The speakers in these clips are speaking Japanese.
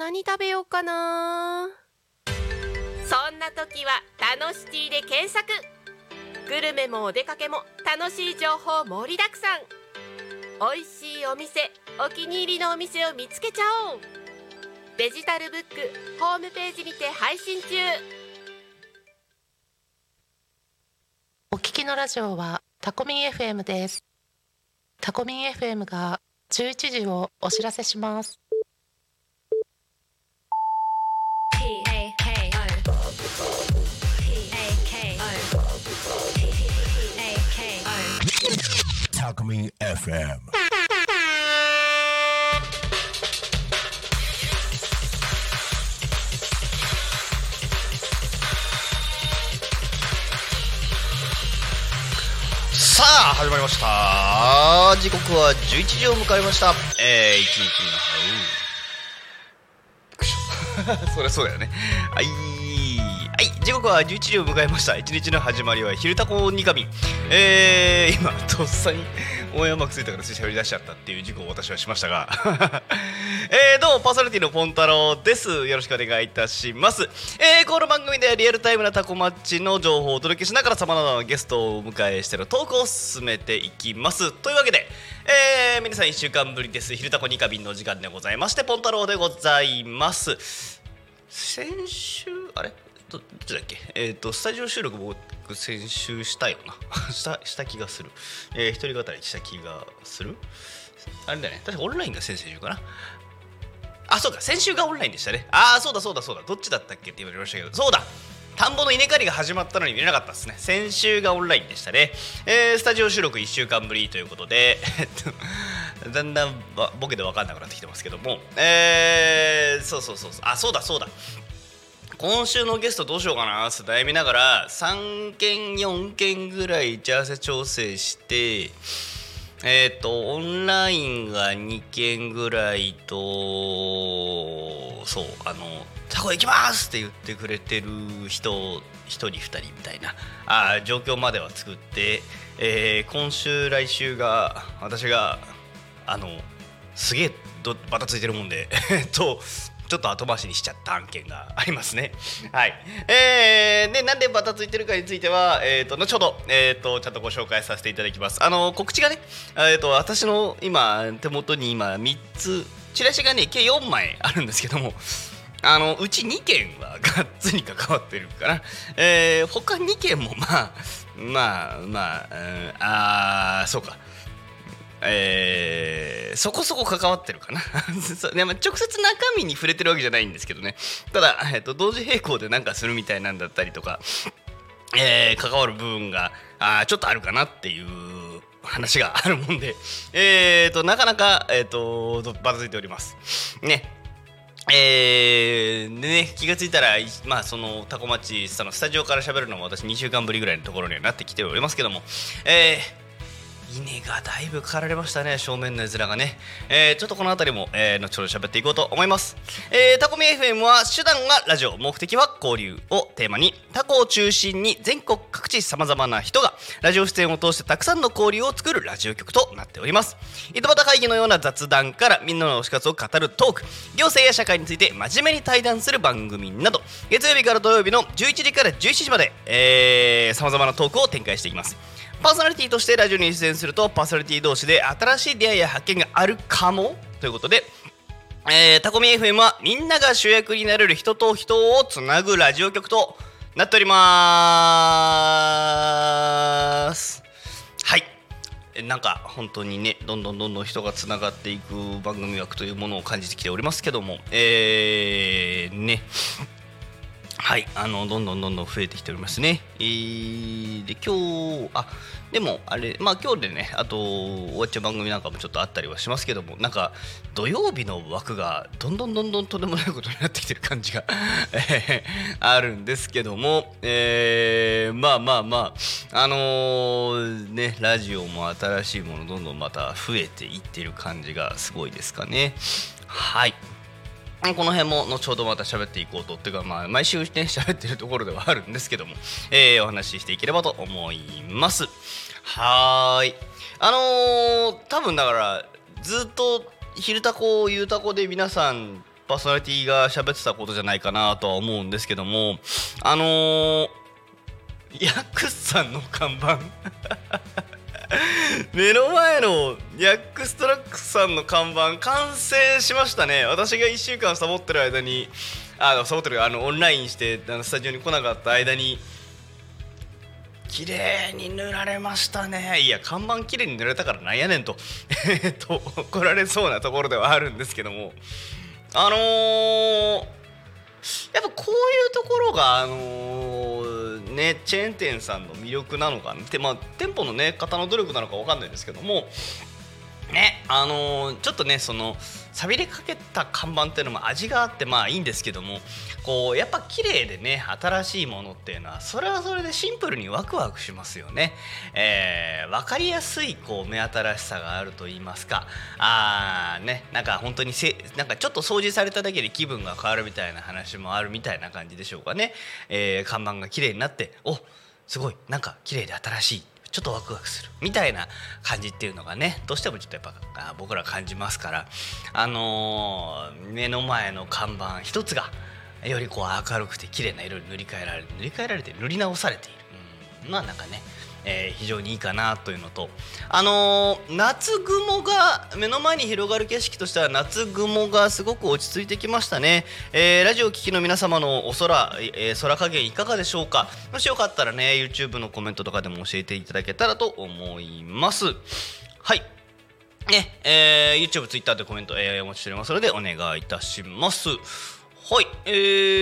何食べようかな。そんな時は「楽しティで検索。グルメもお出かけも楽しい情報盛りだくさん。美味しいお店お気に入りのお店を見つけちゃおう。デジタルブックホームページにて配信中。お聞きのラジオはタコミン FM です。タコミン FM が11時をお知らせします。タコミン FM さあ始まりました。時刻は11時を迎えました。えー、一日の。そりゃそうだよね。はいはい時刻は11時を迎えました。一日の始まりは昼タコニカミえー、今とっさに大山くついたからつい喋り出しちゃったっていう事故を私はしましたが。えー、どうもパーソナリティのポンタロウです。よろしくお願いいたします。えー、この番組ではリアルタイムなタコマッチの情報をお届けしながらさまざまなゲストをお迎えしてのトークを進めていきます。というわけでえー、皆さん1週間ぶりです。昼タコニカビンの時間でございましてポンタロウでございます。先週あれ？どどっちだっけ。えっ、とスタジオ収録僕先週したよな。したした気がする。えー、一人語りした気がする。あれだね。確かオンラインが先々週かな。あそうか。先週がオンラインでしたね。ああそうだそうだそうだ。どっちだったっけ？って言われましたけど。そうだ。田んぼの稲刈りが始まったのに見れなかったですね。先週がオンラインでしたね、えー、スタジオ収録1週間ぶりということで。えっとだんだんばボケで分かんなくなってきてますけども。えー、そうそうそうそう。あそうだそうだ今週のゲストどうしようかなって悩みながら3件4件ぐらい打ち合わせ調整してえっ、とオンラインが2件ぐらいとそうあの「タコ行きます!」って言ってくれてる人1人2人みたいなあ状況までは作って、えー今週来週が私があのすげえバタついてるもんでえっとちょっと後回しにしちゃった案件がありますね。はい。えー、で、なんでバタついてるかについては、えっ、と、後ほど、えっ、と、ちゃんとご紹介させていただきます。あの、告知がね、えっ、と、私の今、手元に今、3つ、チラシがね、計4枚あるんですけども、あのうち2件はがっつり関わってるかな、えー、他2件もまあまあまあ、うん、あそうかえーそこそこ関わってるかな。そうでも直接中身に触れてるわけじゃないんですけどね。ただ、えっと同時並行でなんかするみたいなんだったりとか、えー関わる部分があちょっとあるかなっていう話があるもんで、えー、となかなか、えー、とバタついております。ね。えーでね、気がついたら、まあ、そのタコ町そのスタジオから喋るのも私2週間ぶりぐらいのところにはなってきておりますけども、えー稲がだいぶ刈られましたね正面の絵面がね、えーちょっとこの辺りも、えー後ほど喋っていこうと思います、タコミ FM は手段がラジオ目的は交流をテーマにタコを中心に全国各地さまざまな人がラジオ出演を通してたくさんの交流を作るラジオ局となっております。井戸端会議のような雑談からみんなの推し活を語るトーク行政や社会について真面目に対談する番組など月曜日から土曜日の11時から11時までさまざまなトークを展開していきます。パーソナリティとしてラジオに出演するとパーソナリティ同士で新しい出会いや発見があるかも？ということで、えータコミ FM はみんなが主役になれる人と人をつなぐラジオ局となっております。はい。なんか本当にねどんどんどんどん人がつながっていく番組枠というものを感じてきておりますけども。えー、ね。はい、あのどんどんどんどん増えてきておりますね。えー、で今日あでもあれまあ今日でねあと終わっちゃう番組なんかもちょっとあったりはしますけどもなんか土曜日の枠がどんどんどんどんとんでもないことになってきてる感じが あるんですけども、えーまあまあまああのーねラジオも新しいものどんどんまた増えていってる感じがすごいですかね。はいこの辺も後ほどまた喋っていこうと。っていうかまあ毎週ね喋ってるところではあるんですけども、えーお話ししていければと思います。はーい。あのー多分だからずっと「昼タコ」「ゆうタコ」で皆さんパーソナリティが喋ってたことじゃないかなとは思うんですけどもあのー、ヤクスさんの看板。目の前のヤックストラックさんの看板完成しましたね。私が1週間サボってる間にあのサボってるあのオンラインしてあのスタジオに来なかった間に綺麗に塗られましたね。いや看板綺麗に塗れたからなんやねんと。と怒られそうなところではあるんですけども。あのー、やっぱこういうところがあのー、ねチェーン店さんの魅力なのかってまあ店舗のね方の努力なのか分かんないですけどもねあのー、ちょっとねその錆びれかけた看板っていうのも味があってまあいいんですけどもこうやっぱ綺麗でね新しいものっていうのはそれはそれでシンプルにワクワクしますよね、えー、分かりやすいこう目新しさがあると言いますか。あーねなんか本当にせなんかちょっと掃除されただけで気分が変わるみたいな話もあるみたいな感じでしょうかね、えー、看板が綺麗になっておすごいなんか綺麗で新しいちょっとワクワクするみたいな感じっていうのがねどうしてもちょっとやっぱ僕ら感じますからあのー、目の前の看板一つがよりこう明るくて綺麗な色に塗り替えられ塗り替えられて塗り直されている、うん、まあなんかねえー、非常にいいかなというのと、あのー、夏雲が目の前に広がる景色としては夏雲がすごく落ち着いてきましたね、えー、ラジオ聴きの皆様のお空、え空加減いかがでしょうか。もしよかったらね YouTube のコメントとかでも教えていただけたらと思います。はい。ね、え YouTube、Twitter でコメント、えお待ちしておりますのでお願いいたします。はい、え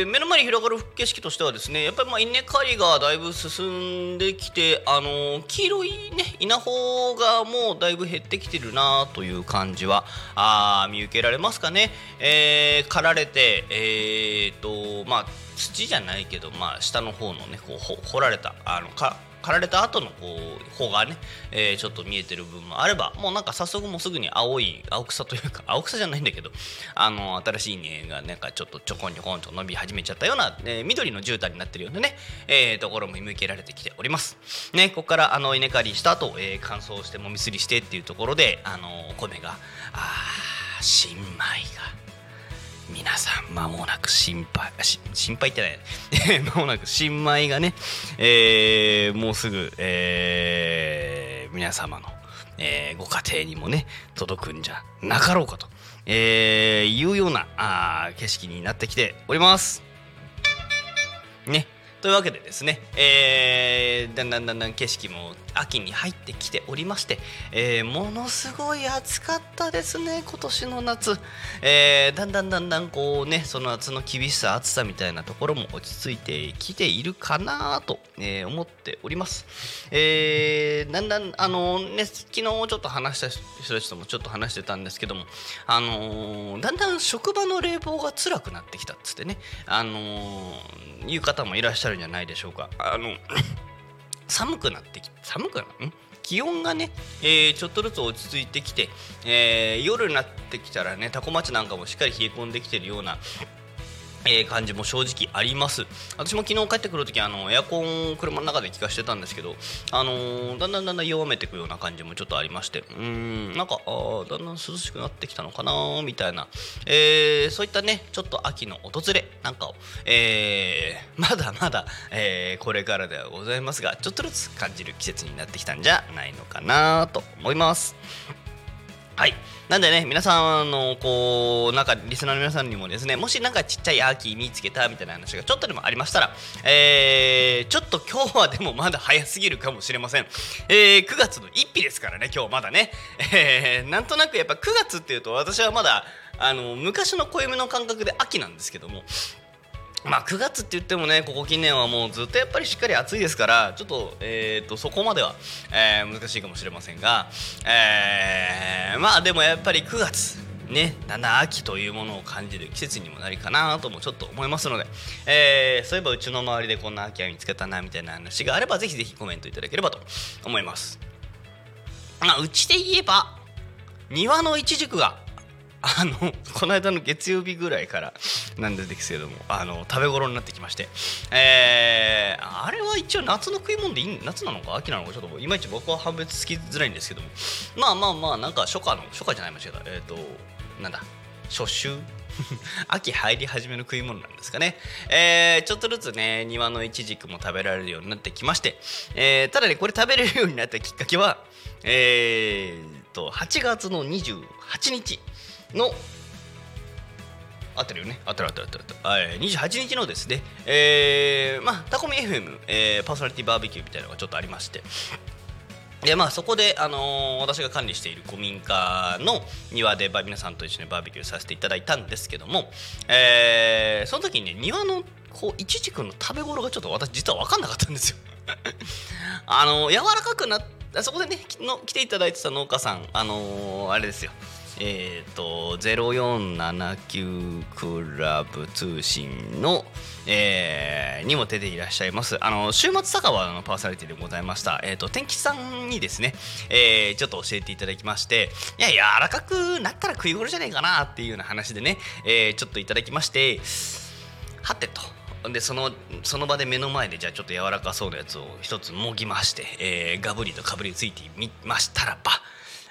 ー、目の前に広がる景色としてはですねやっぱりまあ稲刈りがだいぶ進んできて、あのー、黄色い、ね、稲穂がもうだいぶ減ってきてるなという感じはあ見受けられますかね、えー、刈られて、えーとまあ、土じゃないけど、まあ、下の方のねこう掘られたあのか刈られた後のこう方がね、えー、ちょっと見えてる部分もあればもうなんか早速もうすぐに青い青草というか青草じゃないんだけどあの新しい根がなんかちょっとちょこんちょこんと伸び始めちゃったような、えー、緑の絨毯になってるようなね、えー、ところも見受けられてきております。ねここからあの稲刈りした後、えー、乾燥してもみすりしてっていうところであの米があ新米が皆さん間もなく心配心配ってない。間もなく新米がね、えー、もうすぐ、えー、皆様の、えー、ご家庭にもね届くんじゃなかろうかと、えー、いうようなあ景色になってきております。ね。というわけでですね、えー、だんだんだんだん景色も秋に入ってきておりまして、えー、ものすごい暑かったですね今年の夏、えー、だんだんだんだんこうねその夏の厳しさ暑さみたいなところも落ち着いてきているかなと、え、思っております、え、だんだんあのね昨日ちょっと話した人たちともちょっと話してたんですけどもあのだんだん職場の冷房が辛くなってきたっつってねあのいう方もいらっしゃるんじゃないでしょうか。あの寒くなってき寒くなる？気温がね、えー、ちょっとずつ落ち着いてきて、えー、夜になってきたらねタコ町なんかもしっかり冷え込んできてるようなえー、感じも正直あります私も昨日帰ってくるときエアコン車の中で効かしてたんですけど、あのー、だんだんだんだん弱めていくような感じもちょっとありましてうんなんかあだんだん涼しくなってきたのかなみたいな、えー、そういったねちょっと秋の訪れなんかを、えー、まだまだ、えー、これからではございますがちょっとずつ感じる季節になってきたんじゃないのかなと思います。はい。なんでね皆さんのこうなんかリスナーの皆さんにもですねもしなんかちっちゃい秋見つけたみたいな話がちょっとでもありましたら、えー、ちょっと今日はでもまだ早すぎるかもしれません、えー、9月の1日ですからね今日まだね、えー、なんとなくやっぱ9月っていうと私はまだあの昔の暦の感覚で秋なんですけども。まあ、9月って言ってもねここ近年はもうずっとやっぱりしっかり暑いですからちょっと,、えーと、そこまでは、え、難しいかもしれませんが、え、まあでもやっぱり9月ねだんだん秋というものを感じる季節にもなりかなともちょっと思いますので、え、そういえばうちの周りでこんな秋は見つけたなみたいな話があればぜひぜひコメントいただければと思います。ま、うちで言えば庭のイチジクがあのこの間の月曜日ぐらいからなんですけれどもあの食べ頃になってきまして、えー、あれは一応夏の食い物でいい夏なのか秋なのかちょっといまいち僕は判別つきづらいんですけども。まあまあまあなんか初夏の初夏じゃない間違えた。えっ、ー、となんだ初秋？秋入り始めの食い物なんですかね、えーちょっとずつね庭のイチジクも食べられるようになってきまして、えーただねこれ食べれるようになったきっかけはえー、と8月の28日の合ってるよね。合ってる合ってる合ってるはい28日のですねえー、まあタコミ FM、えーパーソナリティバーベキューみたいなのがちょっとありまして。でまあそこで、あのー私が管理している古民家の庭で皆さんと一緒にバーベキューさせていただいたんですけども、えーその時にね庭のこうイチジクの食べ頃がちょっと私実は分かんなかったんですよ。あのー柔らかくなっそこでねきの来ていただいてた農家さんあのーあれですよ。えっ、と0479クラブ通信の、えーにも出ていらっしゃいますあの週末酒場のパーソナリティでございました、えー、と天吉さんにですね、えーちょっと教えていただきましていや柔らかくなったら食い頃じゃねえかなっていうような話でね、えーちょっといただきましてはてと。でそのその場で目の前でじゃあちょっと柔らかそうなやつを一つもぎまして、えーガブリとかぶりついてみましたらば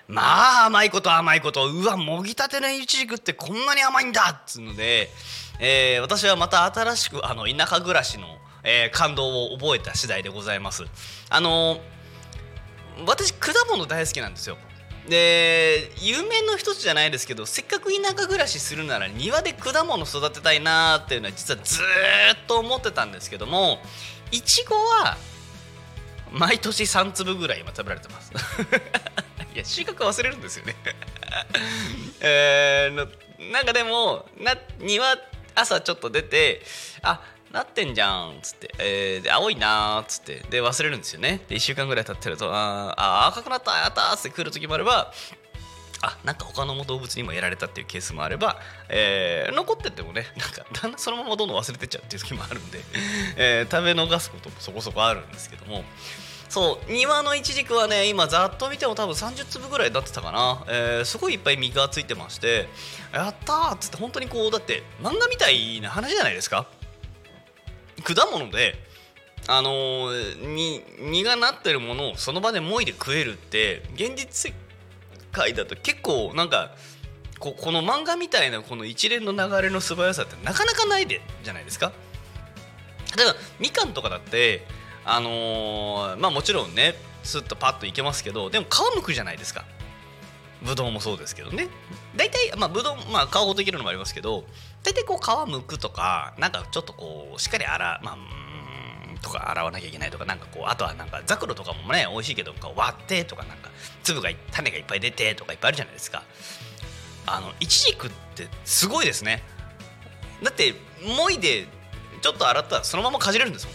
まあ甘いこと甘いことうわもぎたてのイチジクってこんなに甘いんだっつうので、えー私はまた新しくあの田舎暮らしの、えー感動を覚えた次第でございます。あのー私果物大好きなんですよで夢の一つじゃないですけどせっかく田舎暮らしするなら庭で果物育てたいなーっていうのは実はずっと思ってたんですけどもいちごは毎年3粒ぐらい今食べられてますいや収穫忘れるんですよね。えーなんかでもな庭朝ちょっと出てあなってんじゃんっつって、えーで青いなっつってで忘れるんですよね。で1週間ぐらい経ってるとああ赤くなったやったっつって来る時もあればあなんか他の動物にもやられたっていうケースもあれば、えー残っててもねなんかだんだんそのままどんどん忘れてっちゃうっていう時もあるんで、えー食べ逃すこともそこそこあるんですけどもそう庭のイチジクはね今ざっと見ても多分30粒ぐらいなってたかな、えーすごいいっぱい実がついてましてやったーっつって本当にこうだって漫画みたいな話じゃないですか。果物であのーに実がなってるものをその場でもいで食えるって現実世界だと結構なんかここの漫画みたいなこの一連の流れの素早さってなかなかないでじゃないですか。例えばみかんとかだってあのーまあもちろんねスッとパッといけますけどでも皮むくじゃないですか。ぶどうもそうですけどね。大体まあぶどうまあ皮ごといけるのもありますけど大体こう皮むくとかなんかちょっとこうしっかり洗うまあうんとか洗わなきゃいけないとかなんかこうあとはなんかザクロとかもね美味しいけど割ってとかなんか粒が種がいっぱい出てとかいっぱいあるじゃないですか。あのイチジクってすごいですね。だってもいでちょっと洗ったらそのままかじれるんですも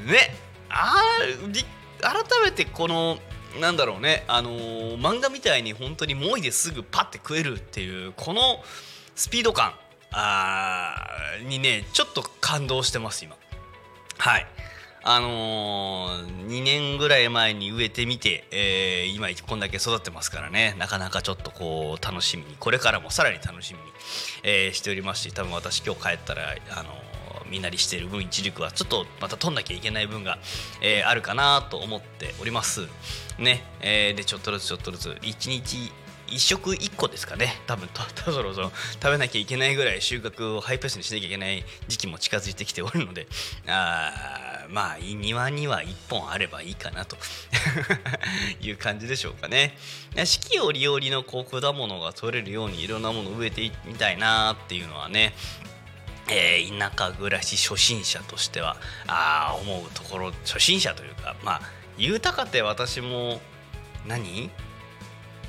ん。ね。あー改めてこのなんだろうね。あのー漫画みたいに本当にもいですぐパッて食えるっていうこのスピード感。あーにねちょっと感動してます今。はい。あのー、2年ぐらい前に植えてみて、えー今こんだけ育ってますからね。なかなかちょっとこう楽しみに。これからもさらに楽しみに、えーしておりますし多分私今日帰ったらあのみんなりしている分一軸はちょっとまた取んなきゃいけない分が、えーあるかなと思っております。ね、えーでちょっとずつちょっとずつ。1日一食一個ですかね。多分ととそろそろ食べなきゃいけないぐらい収穫をハイペースにしなきゃいけない時期も近づいてきておるのであまあ庭には1本あればいいかなと。いう感じでしょうかね。四季折々のこう果物が取れるようにいろんなものを植えてみたいなっていうのはねえー田舎暮らし初心者としてはあ思うところ初心者というかまあ豊かって私も何？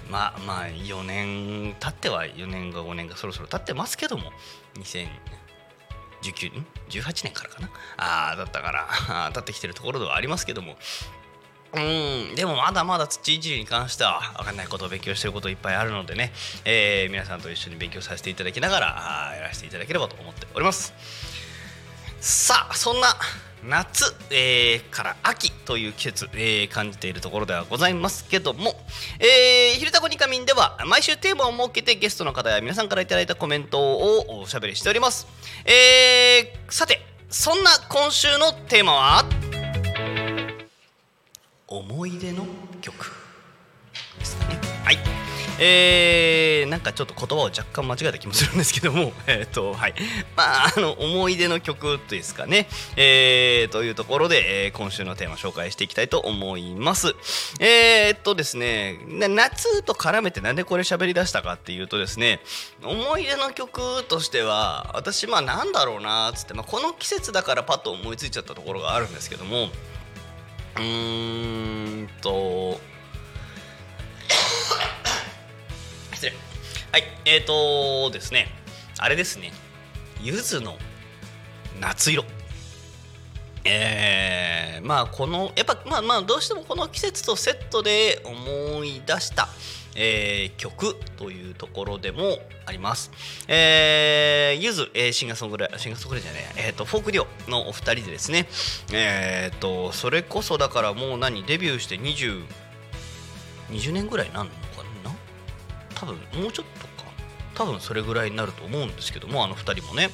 まあまあ4年経っては4年か5年かそろそろ経ってますけども2019ん？18年からかな？あーだったからあー経ってきてるところではありますけども。うんでもまだまだ土いじりに関しては分かんないことを勉強してることいっぱいあるのでね、えー皆さんと一緒に勉強させていただきながらやらせていただければと思っております。さあそんな夏、えーから秋という季節、えー感じているところではございますけども「えー、ひるたこにかみん」では毎週テーマを設けてゲストの方や皆さんからいいたコメントをおしゃべりしております、えーさてそんな今週のテーマは？思い出の曲ですかね。はい。えー、なんかちょっと言葉を若干間違えた気もするんですけども えっとはい。まああの思い出の曲ですかね。えー、というところで、えー今週のテーマ紹介していきたいと思います。えー、っとですね夏と絡めてなんでこれ喋り出したかっていうとですね思い出の曲としては私まあなんだろうなっつって、まあ、この季節だからパッと思いついちゃったところがあるんですけどもうーんとはいえーとですねあれですねゆずの夏色。えー、まあこのやっぱまあまあどうしてもこの季節とセットで思い出した、えー曲というところでもあります。えー、ゆず、えーシンガーソングライシンガーソングライじゃないえー、とフォークデュオのお二人でですねえー、とそれこそだからもう何デビューして20 20年ぐらいなんのかな？多分もうちょっと多分それぐらいになると思うんですけどもあの二人もね。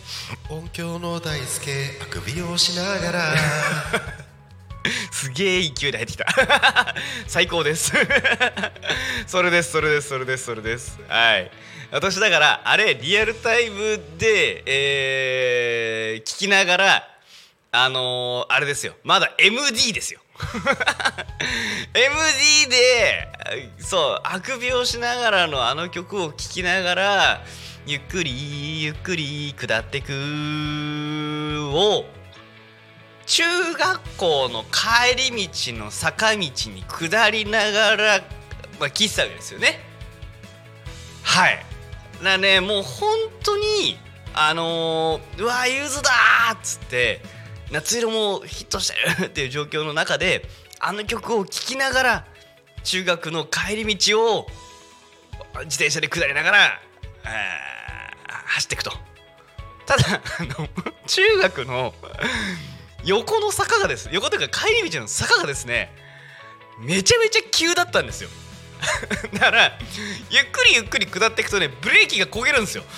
音響の大輔あくびをしながら。すげえ勢いで入ってきた。最高 です。それですそれですそれですそれです。はい。私だからあれリアルタイムで、えー聞きながらあのーあれですよ。まだ MD ですよ MD でそうあくびをしながらのあの曲を聴きながらゆっくりゆっくり下ってくを中学校の帰り道の坂道に下りながら、まあ、喫茶ですよね。はい。なねもう本当にあのーうわゆずだっつって夏色もヒットしてるっていう状況の中であの曲を聴きながら中学の帰り道を自転車で下りながら、走っていくと。ただあの中学の横の坂がです横というか帰り道の坂がですねめちゃめちゃ急だったんですよ。だからゆっくりゆっくり下っていくとねブレーキが焦げるんですよ。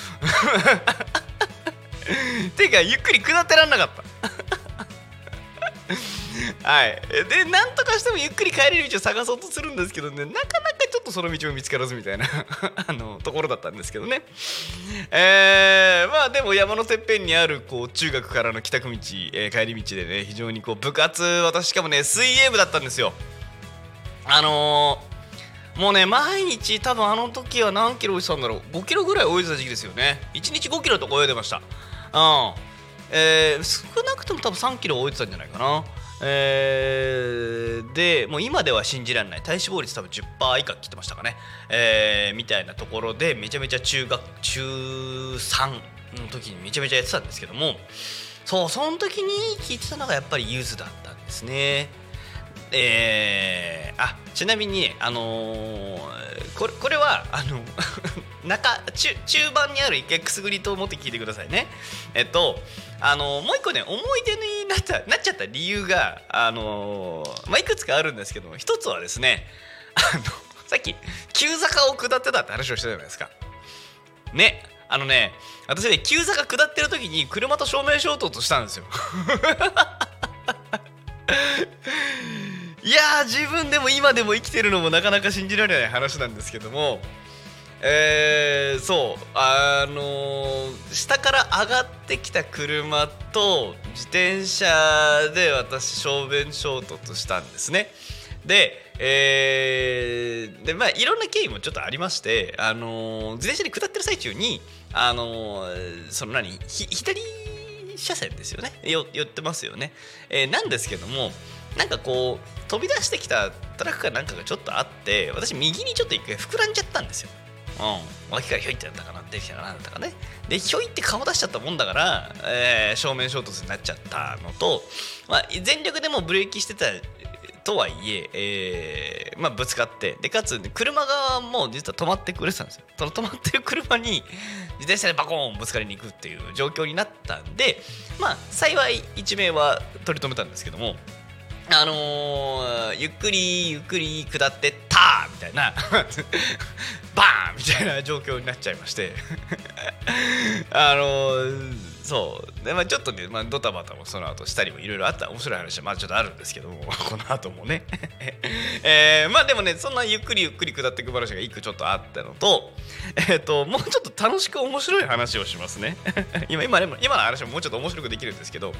ていうかゆっくり下ってらんなかった。はい。でなんとかしてもゆっくり帰れる道を探そうとするんですけどねなかなかちょっとその道も見つからずみたいな あのところだったんですけどね。えー、まあでも山のてっぺんにあるこう中学からの帰宅道、えー帰り道でね非常にこう部活私しかもね水泳部だったんですよ。あのーもうね毎日多分あの時は何キロ泳いでたんだろう。5キロぐらい泳いでた時期ですよね。1日5キロとか泳いでました。うん。えー少なくとも多分3キロ泳いてたんじゃないかな。えーでもう今では信じられない。体脂肪率多分10%以下切ってましたかね、えーみたいなところでめちゃめちゃ中学中3の時にめちゃめちゃやってたんですけども。そうその時に聞いてたのがやっぱりゆずだったんですね。えーあちなみにあのーこれこれはあの 中中中盤にある一回くすぐりと思って聞いてくださいね。えっとあのもう一個ね思い出になったなっちゃった理由があのーまあいくつかあるんですけども一つはですねあのさっき急坂を下ってたって話をしたじゃないですか。ねあのね私ね急坂下ってる時に車と正面衝突したんですよ。いや自分でも今でも生きてるのもなかなか信じられない話なんですけども。えー、そうあのー下から上がってきた車と自転車で私正面衝突したんですね。でえーでまあいろんな経緯もちょっとありましてあのー自転車で下ってる最中にあのーその何ひ左車線ですよね。寄ってますよね、えーなんですけどもなんかこう飛び出してきたトラックかなんかがちょっとあって私右にちょっと一回膨らんじゃったんですよ。うん、脇からひょいってやったかな出てきたかなだったかね。でひょいって顔出しちゃったもんだから、えー正面衝突になっちゃったのと、まあ、全力でもブレーキしてたとはいええーまあ、ぶつかってでかつ車側も実は止まってくれてたんですよ。その止まってる車に自転車でバコーンぶつかりに行くっていう状況になったんでまあ幸い一命は取り留めたんですけどもあのーゆっくりゆっくり下ってたーみたいな。バーンみたいな状況になっちゃいまして。あのーそう。でまあ、ちょっとね、まあ、ドタバタもその後したりもいろいろあった。面白い話はまあちょっとあるんですけども この後もね。えーまあでもねそんなゆっくりゆっくり下っていく話が一個ちょっとあったのとえっ、ともうちょっと楽しく面白い話をしますね。今今でも今の話ももうちょっと面白くできるんですけど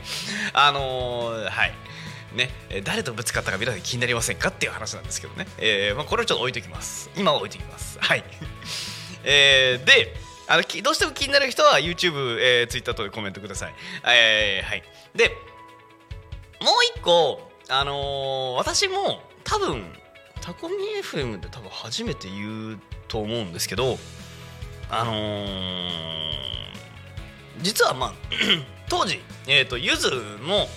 あのーはい。ね、誰とぶつかったか皆さん気になりませんかっていう話なんですけどね、えーまあ、これをちょっと置いときます。今は置いときます。はい。えーであのどうしても気になる人は YouTube、えー、Twitter 等でコメントください。えーはい、でもう一個、あのー私も多分タコミ FM で多分初めて言うと思うんですけどあのー実はまあ 当時、えー、とゆずの、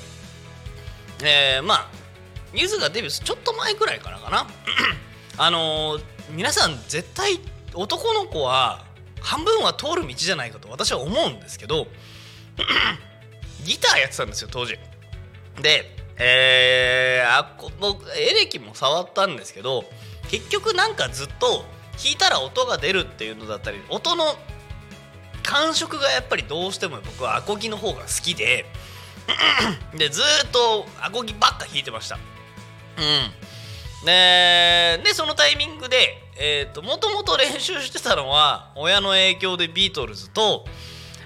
えーまあゆずがデビューするちょっと前くらいからかな あのー皆さん絶対男の子は半分は通る道じゃないかと私は思うんですけど ギターやってたんですよ当時。でえー、あこ僕エレキも触ったんですけど結局なんかずっと弾いたら音が出るっていうのだったり音の感触がやっぱりどうしても僕はアコギの方が好きで でずっとアコギばっか弾いてました。うん。ででそのタイミングでえーともともと練習してたのは親の影響でビートルズと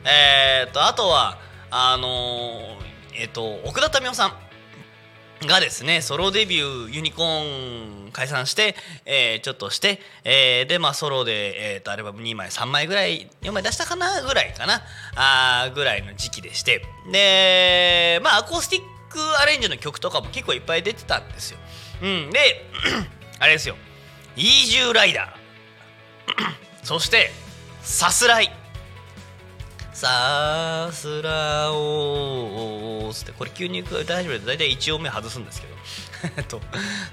えーとあとはあのーえっ、と奥田民生さんがですねソロデビューユニコーン解散して、えーちょっとして、えーでまあソロで、えーとアルバム2枚3枚ぐらい4枚出したかなぐらいかなあぐらいの時期でしてでまあアコースティックアレンジの曲とかも結構いっぱい出てたんですよ。うん、で あれですよ「イージューライダー」そして「さすらい」さすらおーつってこれ急に大丈夫で大体1音目外すんですけど。と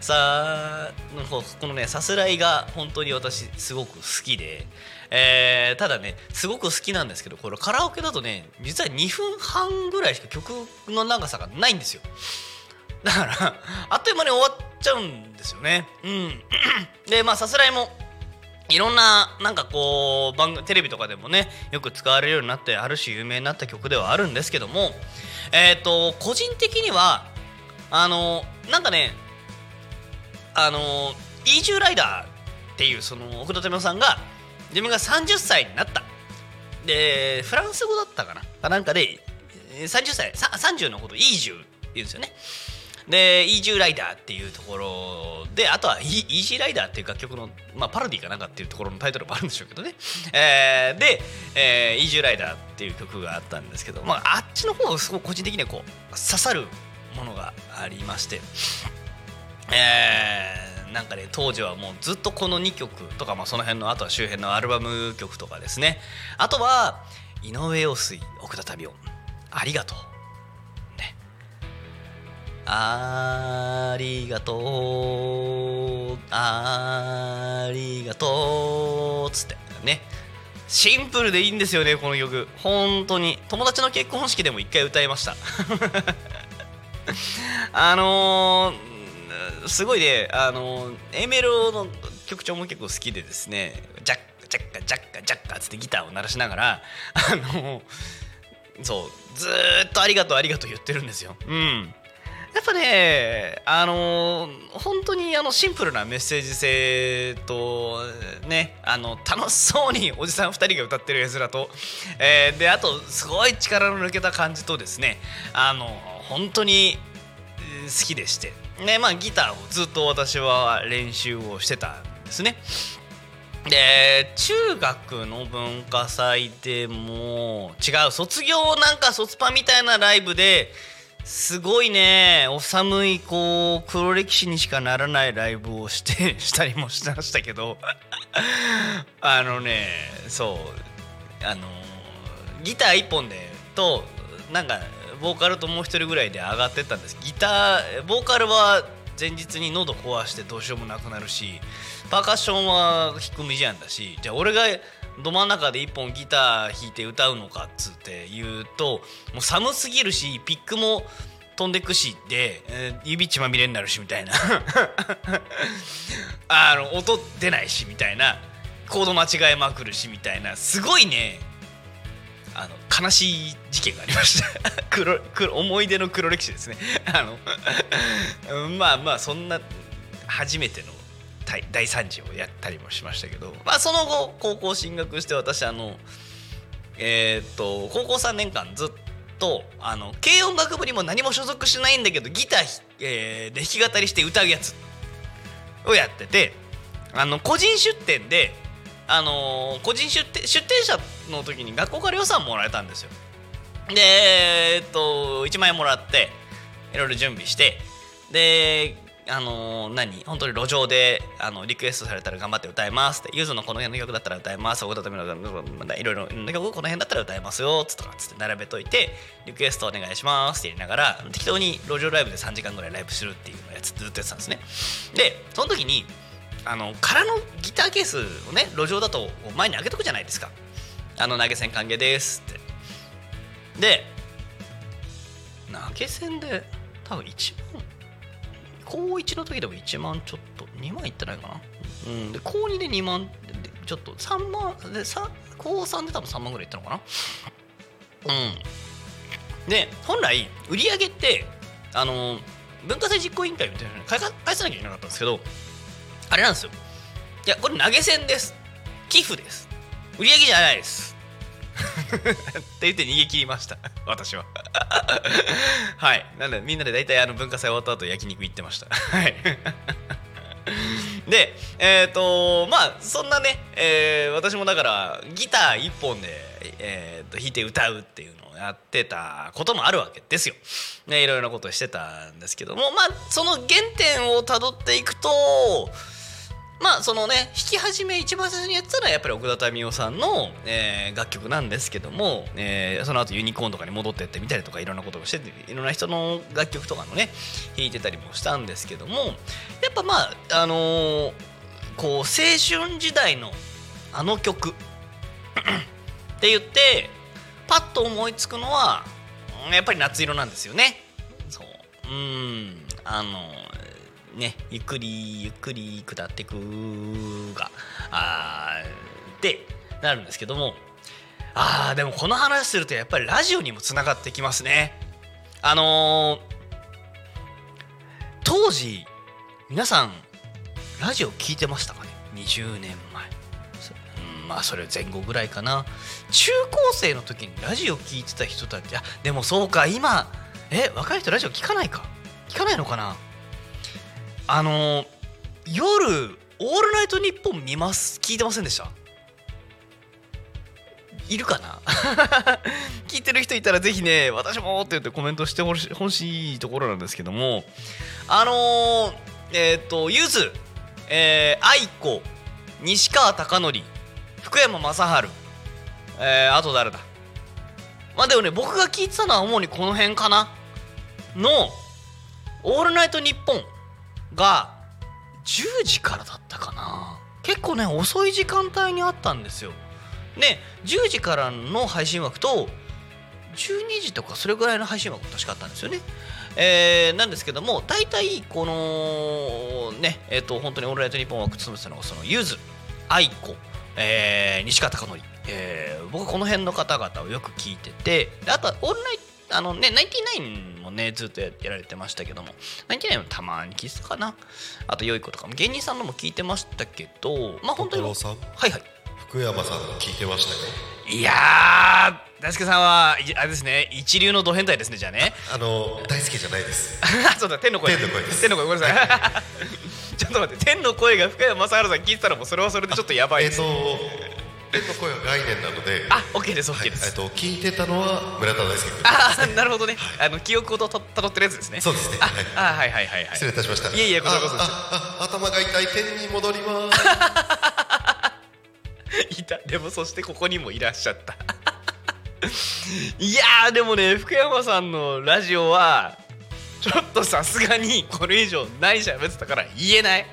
さここのねさすらいが本当に私すごく好きで、えーただねすごく好きなんですけどこれカラオケだとね実は2分半ぐらいしか曲の長さがないんですよだからあっという間に終わっちゃうんですよね。うん。でまあさすらいもいろんななんかこう番組テレビとかでもねよく使われるようになってある種有名になった曲ではあるんですけどもえっ、と個人的にはあのなんかねあのイージューライダーっていうその奥田民生さんが自分が30歳になった。でフランス語だったかな。なんかで30歳30のことイージューって言うんですよね。で「イージューライダー」っていうところであとはイ「イージーライダー」っていう楽曲の、まあ、パロディかなんかっていうところのタイトルもあるんでしょうけどね、えーで、えーイージューライダー」っていう曲があったんですけど、まあ、あっちの方がすごく個人的にはこう刺さるものがありましてえーなんかね当時はもうずっとこの2曲とか、まあ、その辺のあとは周辺のアルバム曲とかですね。あとは井上陽水奥田民生ありがとう。ありがとう。ありがとう。つって。ね。シンプルでいいんですよねこの曲。本当に。友達の結婚式でも一回歌いました。あのーすごいね。あのー A メロの曲調も結構好きでですね。ジャッカジャッカジャッカジャッカつってギターを鳴らしながら。あのーそう。ずーっとありがとうありがとう言ってるんですよ。うん。やっぱねあの本当にあのシンプルなメッセージ性とねあの楽しそうにおじさん2人が歌ってる絵面と、えーであとすごい力の抜けた感じとですねあの本当に好きでしてねまあギターをずっと私は練習をしてたんですね。で中学の文化祭でも違う卒業なんか卒パみたいなライブですごいね。お寒いこう黒歴史にしかならないライブをしてしたりもしましたけど。あのねそう。あのギター1本でとなんかボーカルともう一人ぐらいで上がってったんです。ギターボーカルは前日に喉壊してどうしようもなくなるしパーカッションは弾くミジャンだしじゃあ俺がど真ん中で一本ギター弾いて歌うのかっつって言うともう寒すぎるしピックも飛んでくしで、えー指血まみれになるしみたいな。あの音出ないしみたいな。コード間違えまくるしみたいな。すごいね。あの悲しい事件がありました。黒黒思い出の黒歴史ですね。あの まあまあそんな初めての大惨事をやったりもしましたけど、まあ、その後高校進学して私あのえーっと高校3年間ずっとあの軽音楽部にも何も所属しないんだけどギター、えーで弾き語りして歌うやつをやっててあの個人出店で、あのー個人出店出店者の時に学校から予算もらえたんですよ。でえーっと1万円もらっていろいろ準備してであのー何？本当に路上であのリクエストされたら頑張って歌いますってゆずのこの辺の曲だったら歌います。お歌ためのいろいろな曲この辺だったら歌いますよ。つとかつって並べといてリクエストお願いしますって言いながら適当に路上ライブで3時間ぐらいライブするっていうのをやつずっとやってたんですね。でその時にあの空のギターケースをね路上だと前に上げとくじゃないですか。あの投げ銭歓迎ですって。で投げ銭で多分1万高1の時でも1万ちょっと2万いってないかな？うん。で高2で2万でちょっと3万でさ高3で多分3万ぐらいいったのかな？うん。で本来売り上げってあの文化祭実行委員会みたいなのに返さ返さなきゃいけなかったんですけどあれなんですよ。いやこれ投げ銭です。寄付です。売り上げじゃないですって言って逃げ切りました。私は。はい。なんでみんなで大体あの文化祭終わった後焼肉行ってました。はい。でえっ、とまあそんなね、えー私もだからギター1本で、えーと弾いて歌うっていうのをやってたこともあるわけですよ。ねいろいろなことをしてたんですけどもまあその原点をたどっていくとまあそのね弾き始め一番最初にやってたのはやっぱり奥田民生さんの、えー楽曲なんですけども、えーその後ユニコーンとかに戻ってってみたりとかいろんなことをしていろんな人の楽曲とかのね弾いてたりもしたんですけどもやっぱまああのーこう青春時代のあの曲 って言ってパッと思いつくのはやっぱり夏色なんですよね。そううんあのねゆっくりゆっくり下ってくがあーってなるんですけどもあーでもこの話するとやっぱりラジオにもつながってきますね。あのー当時皆さんラジオ聞いてましたかね？20年前。まあそれ前後ぐらいかな。中高生の時にラジオ聞いてた人たちあでもそうか今え若い人ラジオ聞かないか。聞かないのかな？あの夜「オールナイトニッポン」見ます？聞いてませんでした？いるかな？聞いてる人いたらぜひね私もって言ってコメントしてほし欲しいところなんですけども。あのー、えっ、とゆずえー、愛子西川貴教福山雅治えー、あと誰だ？まあでもね僕が聞いてたのは主にこの辺かな。の「オールナイトニッポン」が10時からだったかな。結構ね遅い時間帯にあったんですよ。で10時からの配信枠と12時とかそれぐらいの配信枠も確かあったんですよね。えーなんですけども大体このねえっ、と本当に「オールナイトニッポン」枠務めてたのがそのゆず愛子、えー西川貴教、えー僕はこの辺の方々をよく聞いててあとはオールナイトあのね、ナインティナインもね、ずっとややられてましたけども、ナインティナインもたまに聞いてたかな。あと、良い子とかも芸人さんのも聞いてましたけど、まあ本当に。はいはい。福山さんの聞いてましたよいやー、大輔さんは、いあれですね、一流のド変態ですね、じゃあね。あの大好きじゃないです そうだ、天の声。天の声です天の声、ごめんなさい。ちょっと待って、天の声が福山雅治さん聞いてたらもうそれはそれでちょっとやばいです。えっと天の声は概念なのであ、OK です、は OK い、です。えっと聞いてたのは村田大輔君。あーなるほどね。あの記憶をとたたどってるやつですね。そうですね。あはい、あはいはいはいはい。失礼いたしました。いえいえこちらこそ。頭が痛い天に戻ります。い。たでもそしてここにもいらっしゃった。いやーでもね福山さんのラジオはちょっとさすがにこれ以上ないしゃべってたから言えない。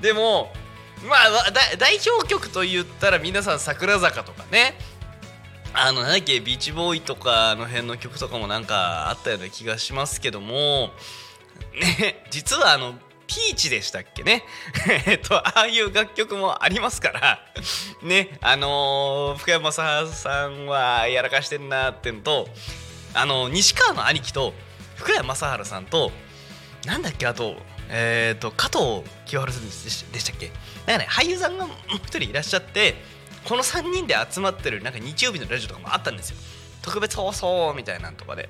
でもまあだ 代表曲と言ったら皆さん桜坂とかね。あのなんだっけビーチボーイとかの辺の曲とかもなんかあったような気がしますけども。ね実はあのピーチでしたっけね。えっとああいう楽曲もありますから。ねあのー福山雅治さんはやらかしてんなってのとあの西川の兄貴と福山雅治さんとなんだっけあとえっ、と加藤清原さんでしたっけ？なんかね俳優さんがもう一人いらっしゃってこの3人で集まってるなんか日曜日のラジオとかもあったんですよ。特別放送みたいなんとかで。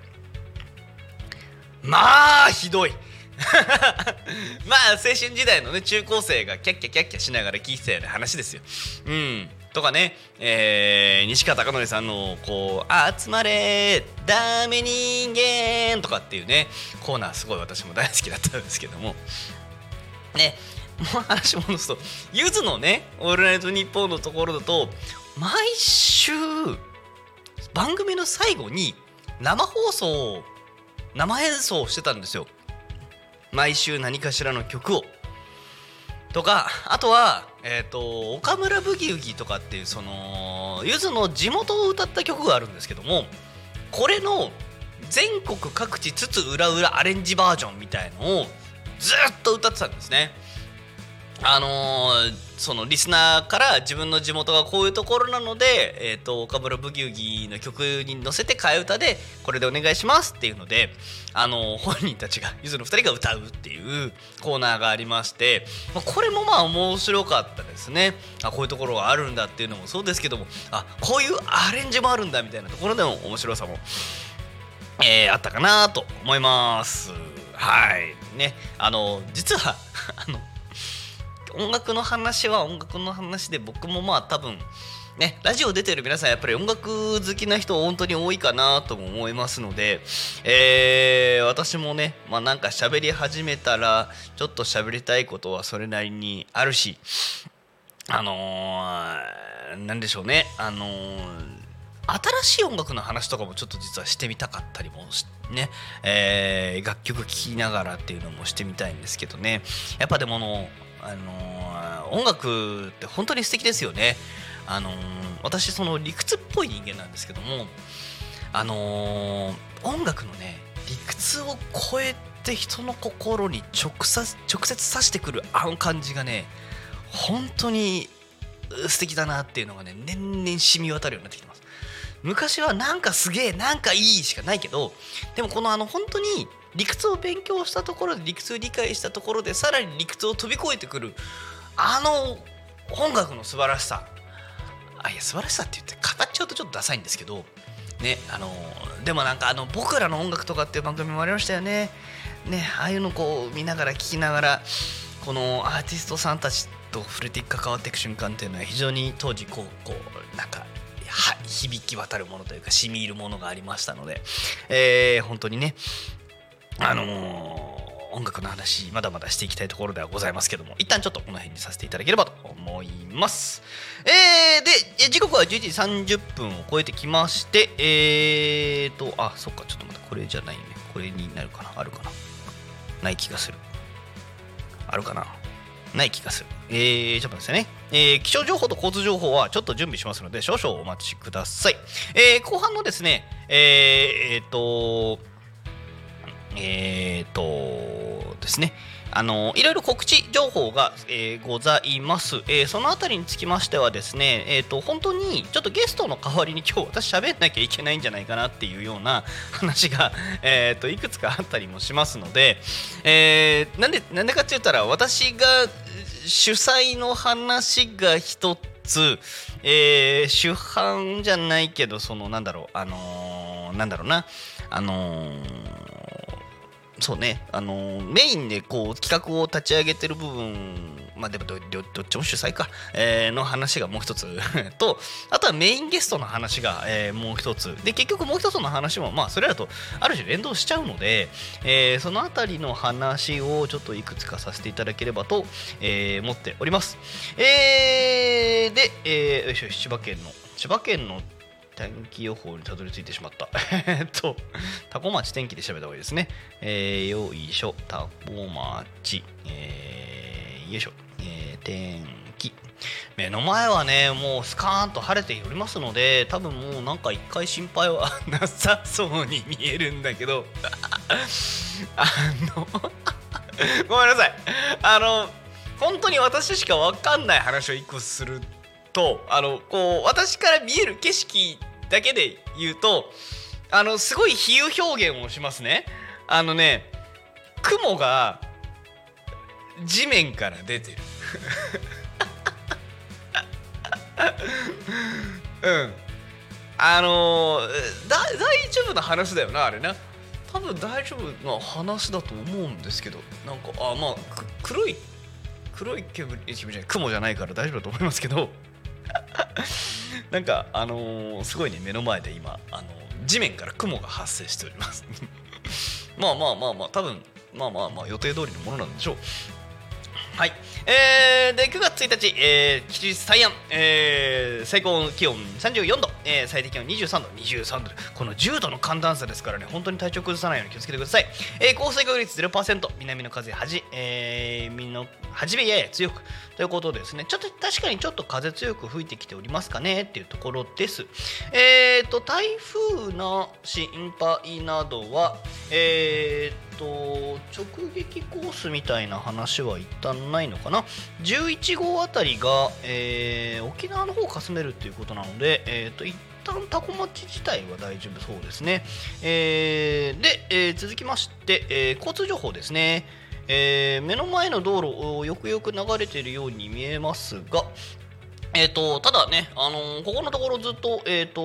まあひどい。まあ青春時代のね中高生がキャッキャキャッキャしながら聞いてたような話ですよ。うん。とかね、えー西川貴教さんのこう「集まれダメ人間」とかっていうねコーナーすごい私も大好きだったんですけども。ね。話戻すとゆずのね「オールナイトニッポン」のところだと毎週番組の最後に生放送生演奏してたんですよ。毎週何かしらの曲を。とかあとはえっ、と岡村ブギウギとかっていうそのゆずの地元を歌った曲があるんですけどもこれの全国各地つつ裏裏アレンジバージョンみたいのをずっと歌ってたんですね。あのーそのリスナーから自分の地元がこういうところなので、えー、と岡村ブギウギの曲に乗せて替え歌でこれでお願いしますっていうので、あのー本人たちがゆずの2人が歌うっていうコーナーがありまして、まあ、これもまあ面白かったですね。あこういうところがあるんだっていうのもそうですけどもあこういうアレンジもあるんだみたいなところでの面白さもえーあったかなと思います。はい。ね。あの実は あの音楽の話は音楽の話で僕もまあ多分ねラジオ出てる皆さんやっぱり音楽好きな人本当に多いかなとも思いますので、えー私もねまあなんか喋り始めたらちょっと喋りたいことはそれなりにあるしあのーでしょうねあのー新しい音楽の話とかもちょっと実はしてみたかったりもしね、えー楽曲聴きながらっていうのもしてみたいんですけどね。やっぱでもあの、あのー音楽って本当に素敵ですよね。あのー私その理屈っぽい人間なんですけどもあのー音楽のね理屈を超えて人の心に直接直接刺してくるあの感じがね本当に素敵だなっていうのがね年々染み渡るようになってきてます昔はなんかすげえなんかいいしかないけどでもこのあの本当に理屈を勉強したところで理屈を理解したところでさらに理屈を飛び越えてくるあの音楽の素晴らしさ。あいや素晴らしさって言って語っちゃうとちょっとダサいんですけどねあのでもなんかあの僕らの音楽とかっていう番組もありましたよね。ねああいうのこう見ながら聞きながらこのアーティストさんたちと触れて関わっていく瞬間っていうのは非常に当時こうこうなんかは響き渡るものというか染み入るものがありましたので、えー本当にねあのー音楽の話まだまだしていきたいところではございますけども一旦ちょっとこの辺にさせていただければと思いますえー、で時刻は11時30分を超えてきましてえーとあそっかちょっと待ってこれじゃないねこれになるかな？あるかな？ない気がするあるかな？ない気がする。えー、ちょっと待ってね。えー気象情報と交通情報はちょっと準備しますので、少々お待ちください。えー後半のですね、えー、えーと、えーとですね、あのいろいろ告知情報が、えーございます、えーそのあたりにつきましてはですね、えー、と本当にちょっとゲストの代わりに 今日私喋んなきゃいけないんじゃないかなっていうような 話が、えー、といくつかあったりもしますので、えーなんでなんでかって言ったら私が主催の話が一つ、えー主犯じゃないけどそのなんだろうあのーなんだろうなあのーそうね、あのメインでこう企画を立ち上げてる部分まあでもどっちも主催か、えーの話がもう一つ。とあとはメインゲストの話が、えーもう一つ。で結局もう一つの話もまあそれらとある種連動しちゃうので、えーそのあたりの話をちょっといくつかさせていただければと、え思っております。えーで、えーよいしょ千葉県の千葉県の天気予報にたどり着いてしまった。えっと、タコ町天気で調べた方がいいですね。えー、よいしょ、タコ町、えー、よいしょ、えー、天気。目の前はね、もうスカーンと晴れておりますので、多分もうなんか一回心配はなさそうに見えるんだけど、あの、ごめんなさいあの本当に私しか分かんない話を一個するとあのこう私から見える景色だけで言うとあのすごい比喩表現をしますね。あのね雲が地面から出てる。うん。あのーだ大丈夫な話だよなあれな。多分大丈夫な話だと思うんですけどなんかあまあ黒い黒い煙煙じゃない雲じゃないから大丈夫だと思いますけど。なんかあのーすごいね目の前で今あの地面から雲が発生しております。まあまあまあまあ多分まあまあまあ予定通りのものなんでしょう。はい、えー、で9月1日、えー、吉日最安、えー、最高気温34度、えー、最低気温23度、23度、この10度の寒暖差ですからね、本当に体調崩さないように気をつけてください。えー、降水確率0%、南の風はじ、えー、南の初めやや強くということですね、ちょっと確かにちょっと風強く吹いてきておりますかねっていうところです。えーと、台風の心配などは、えーと直撃コースみたいな話は一旦ないのかな。11号あたりが、えー沖縄の方をかすめるっていうことなので、えー、と一旦タコ町自体は大丈夫そうですね、えーで、えー続きまして、え交通情報ですね。えー目の前の道路をよくよく流れているように見えますが、えー、とただね、あのーここのところずっと,、えー、と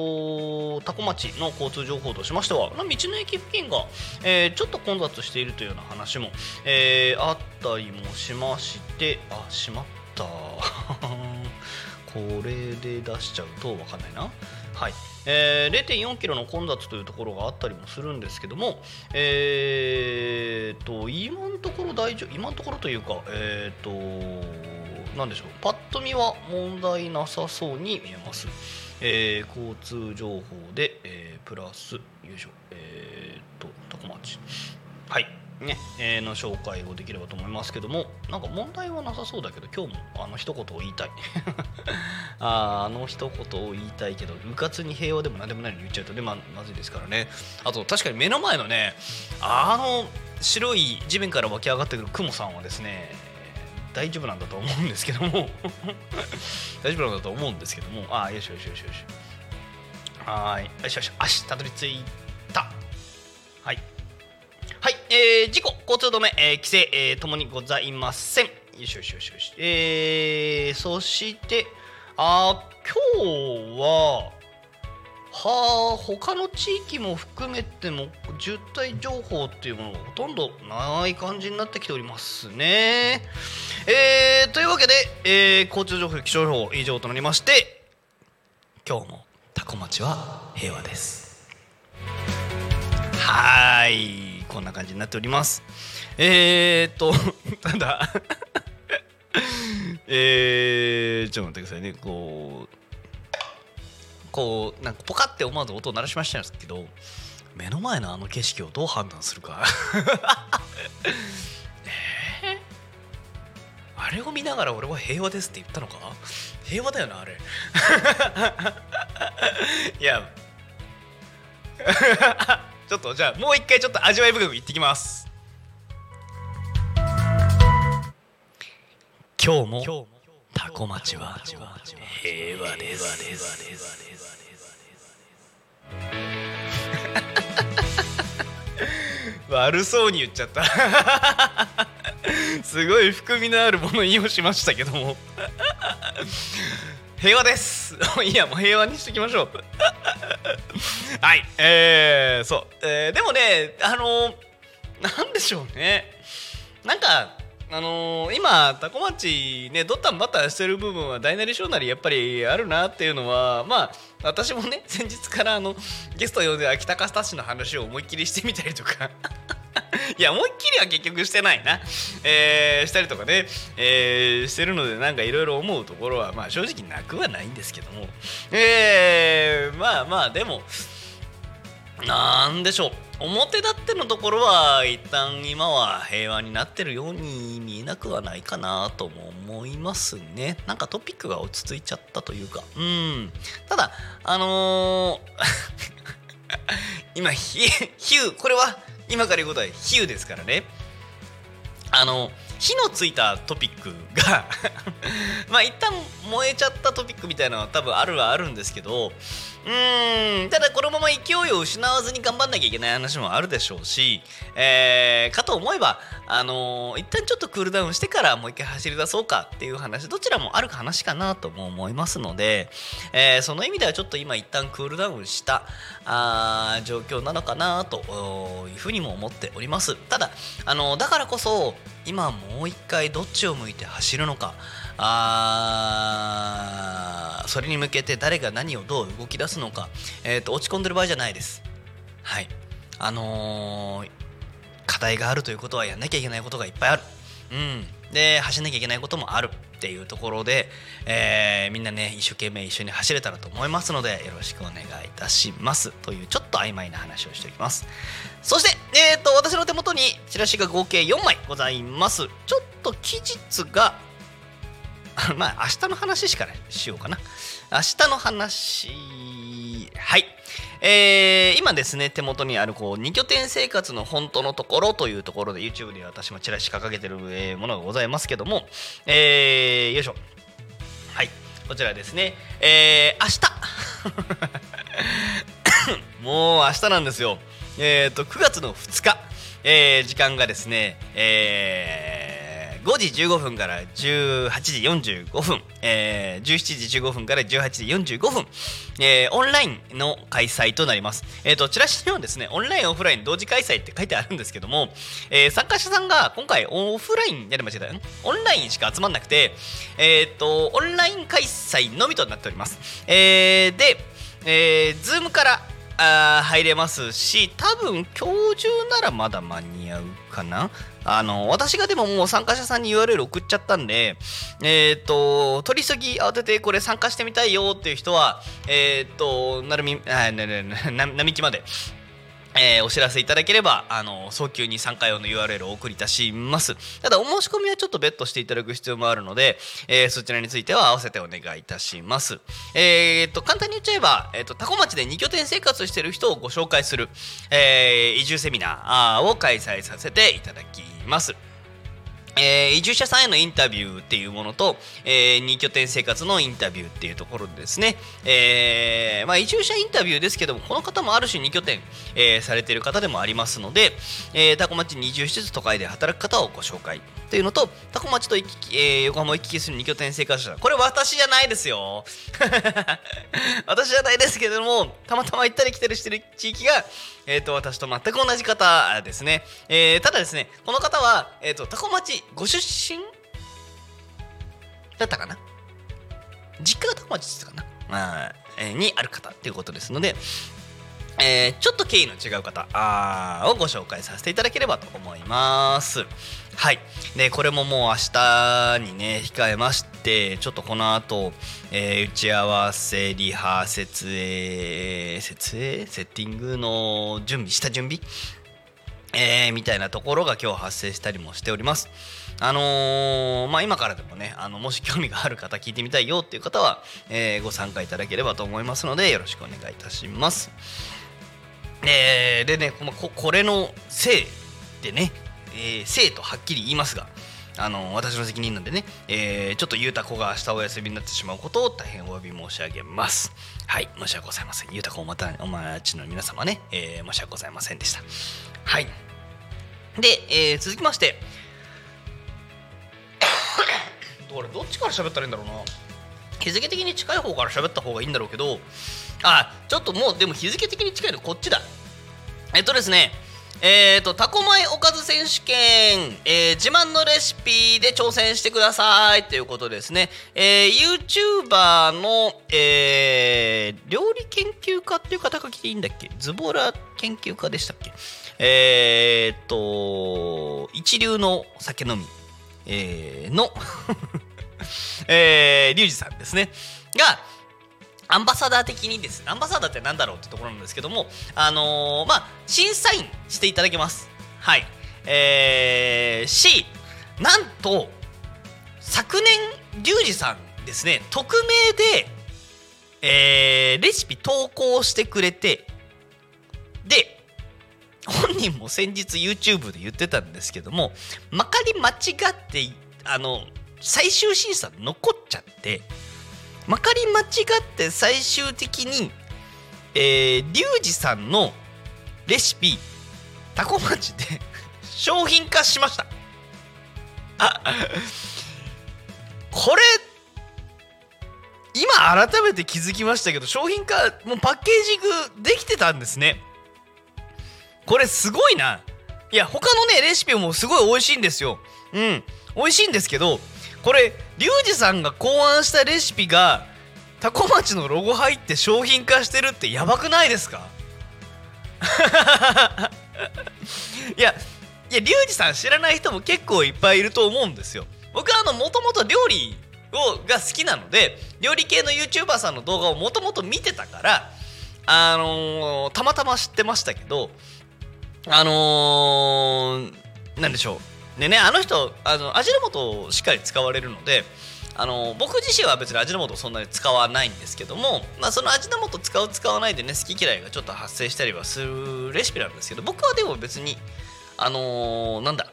多古町の交通情報としましては道の駅付近が、えーちょっと混雑しているというような話も、えーあったりもしましてあしまった これで出しちゃうと分かんないな。はい。えー、0.4キロの混雑というところがあったりもするんですけども、えー、と今のところ大丈夫今のところというか、えー、となんでしょうパッと見は問題なさそうに見えます、えー交通情報で、えープラスよいしょえー、と多古町はい。ね、えーの紹介をできればと思いますけどもなんか問題はなさそうだけど今日もあの一言を言いたい。ああの一言を言いたいけどうかつに平和でも何でもないのに言っちゃうとねままずいですからね。あと確かに目の前のねあの白い地面から湧き上がってくる雲さんはですね大丈夫なんだと思うんですけども。大丈夫なんだと思うんですけども。ああよしよしよしよし。はい。よしよし。足たどり着いた。はい、えー、事故、交通止め、えー規制、えーともにございません。よしよしよしよし。えー、そして、あ今日は、はあ、他の地域も含めても、渋滞情報っていうものがほとんどない感じになってきておりますね。えー、というわけで、えー交通情報、気象情報以上となりまして、今日もタコ町は平和です。はいこんな感じになっております。えー、っと ただ えー、ちょっと待ってくださいね。こうこうなんかポカって思わず音を鳴らしましたけど目の前のあの景色をどう判断するか。えー？あれを見ながら俺は平和ですって言ったのか？平和だよなあれ。いや。ちょっとじゃあもう一回ちょっと味わい深く言ってきます。今日もタコ町は平和です。悪そうに言っちゃった。すごい含みのあるもの言いをしましたけども。平和です。いやもう平和にしておきましょう。はいえー、そう、えーでもねあのーなんでしょうね。なんかあのー今タコ町ねドッタンバッタンしてる部分は大なり小なりやっぱりあるなっていうのはまあ私もね先日からあのゲスト呼んで秋高スタッシの話を思いっきりしてみたりとか。いや思いっきりは結局してないな、えーしたりとかね、えーしてるのでなんかいろいろ思うところはまあ正直なくはないんですけども。えーまあまあでもなんでしょう。表立ってのところは一旦今は平和になってるように見えなくはないかなとも思いますね。なんかトピックが落ち着いちゃったというか。うん。ただあのー 今ヒ ヒューこれは今から言うことは比喩ですからね。あの火のついたトピックが まあ一旦燃えちゃったトピックみたいなのは多分あるはあるんですけどうん。ただこのまま勢いを失わずに頑張んなきゃいけない話もあるでしょうし、えーかと思えば、あのー一旦ちょっとクールダウンしてからもう一回走り出そうかっていう話どちらもある話かなとも思いますので、えーその意味ではちょっと今一旦クールダウンしたあ状況なのかなというふうにも思っております。ただ、あのーだからこそ今もう一回どっちを向いて走るのかあーそれに向けて誰が何をどう動き出すのか、えー、と落ち込んでる場合じゃないです。はい。あのー課題があるということはやんなきゃいけないことがいっぱいある。うん。で走んなきゃいけないこともある。っていうところで、えーみんなね一生懸命一緒に走れたらと思いますのでよろしくお願いいたします。というちょっと曖昧な話をしておきます。そして、えー、と私の手元にチラシが合計4枚ございます。ちょっと期日が まあ明日の話しかしようかな。明日の話はい。えー今ですね手元にあるこう2拠点生活の本当のところというところで YouTube に私もチラシ掲げてる、えものがございますけどもえーよいしょ。はい。こちらですね。えー明日。もう明日なんですよ。えっ、と9月の2日、えー時間がですねえー5時15分から18時45分、えー17時15分から18時45分、えーオンラインの開催となります。えっ、と、チラシにはですね、オンライン、オフライン同時開催って書いてあるんですけども、えー参加者さんが今回オフラインやりましたよオンラインしか集まんなくて、えっ、と、オンライン開催のみとなっております。えーで、えー、ズームからあー入れますし多分今日中ならまだ間に合うかな？あの私がでももう参加者さんに URL 送っちゃったんでえっ、と取り急ぎ慌ててこれ参加してみたいよっていう人はえっ、となるみあなななな並木まで。えーお知らせいただければあの早急に参加用の URL をお送りいたします。ただお申し込みはちょっと別途していただく必要もあるので、えーそちらについては合わせてお願いいたします。えーっと簡単に言っちゃえば、えっとタコ町で2拠点生活してる人をご紹介する、え移住セミナーを開催させていただきます。えー移住者さんへのインタビューっていうものと、え2拠点生活のインタビューっていうところですね、えーまあ、移住者インタビューですけどもこの方もある種2拠点、えーされている方でもありますので、えー、多古町に移住しつつ都会で働く方をご紹介っていうのと多古町と行き、えー横浜行き来する2拠点生活者。これ私じゃないですよ。私じゃないですけれどもたまたま行ったり来たりしてる地域が、えー、と私と全く同じ方ですね、えーただですねこの方は、えー、と多古町ご出身？だったかな？実家が多古町ですかな、まあえーにある方っていうことですので、えーちょっと経緯の違う方あをご紹介させていただければと思います。はい。で、これももう明日にね、控えまして、ちょっとこの後、えー打ち合わせ、リハ、設営、設営セッティングの準備、下準備？えーみたいなところが今日発生したりもしております。あのーまあ今からでもねあのもし興味がある方聞いてみたいよっていう方は、えーご参加いただければと思いますのでよろしくお願いいたします。えーでねこここれのせいでね、えー、せいとはっきり言いますがあの私の責任なんでね、えーちょっとゆうたこが明日お休みになってしまうことを大変お詫び申し上げます。はい、申し訳ございません。ゆうたこおまたお待ちの皆様ね、えー申し訳ございませんでした。はい。で、えー続きまして、どれどっちから喋ったらいいんだろうな。日付的に近い方から喋った方がいいんだろうけど、あ、ちょっともうでも日付的に近いのこっちだ。えっとですね、えっ、と、タコ米おかず選手権、えー自慢のレシピで挑戦してください。ということですね。えー、YouTuber の、えー料理研究家っていう肩書きでいいんだっけ？ズボラ研究家でしたっけ？えーっと、一流の酒飲み、えーの、えー、リュウジさんですね。が、アンバサダー的にです、アンバサダーってなんだろうってところなんですけども、あのーまあ、審査員していただけます。はい。えー、し、なんと、昨年、リュウジさんですね、匿名で、えーレシピ投稿してくれて、で、本人も先日 YouTube で言ってたんですけどもまかり間違ってあの最終審査残っちゃってまかり間違って最終的にえー、リュウジさんのレシピタコ町で 商品化しました。あこれ今改めて気づきましたけど商品化もうパッケージングできてたんですね。これすごいな。いや他のねレシピもすごい美味しいんですよ。うん。美味しいんですけどこれリュウジさんが考案したレシピがタコ町のロゴ入って商品化してるってやばくないですか？いやいやリュウジさん知らない人も結構いっぱいいると思うんですよ。僕はあのもともと料理をが好きなので料理系の YouTuber さんの動画をもともと見てたからあのーたまたま知ってましたけどあのーなんでしょう。でねあの人あの味の素をしっかり使われるのであの僕自身は別に味の素をそんなに使わないんですけども、まあ、その味の素使う使わないでね好き嫌いがちょっと発生したりはするレシピなんですけど僕はでも別にあのーなんだ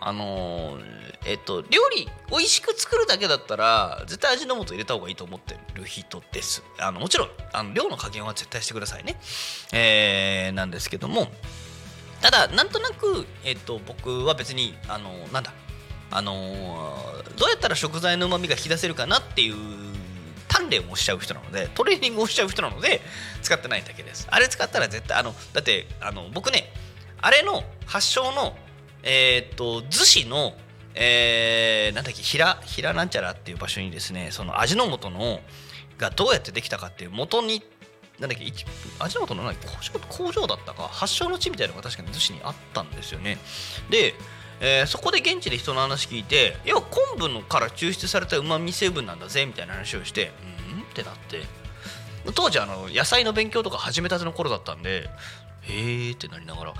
あのーえっと料理美味しく作るだけだったら絶対味の素入れた方がいいと思ってる人です。あのもちろんあの量の加減は絶対してくださいね。えーなんですけどもただなんとなく、えっと、僕は別にあのなんだあのどうやったら食材のうまみが引き出せるかなっていう鍛錬をしちゃう人なのでトレーニングをしちゃう人なので使ってないだけです。あれ使ったら絶対あのだってあの僕ねあれの発祥のえーっと逗子のえーなんだっけ平平なんちゃらっていう場所にですねその味の素のがどうやってできたかっていう元になんだっけ味の素の工場工場だったか。発祥の地みたいなのが確かに逗子にあったんですよね。で、えーそこで現地で人の話聞いて要は昆布のから抽出されたうまみ成分なんだぜみたいな話をしてうん？ってなって。当時あの野菜の勉強とか始めたての頃だったんでへーってなりながら。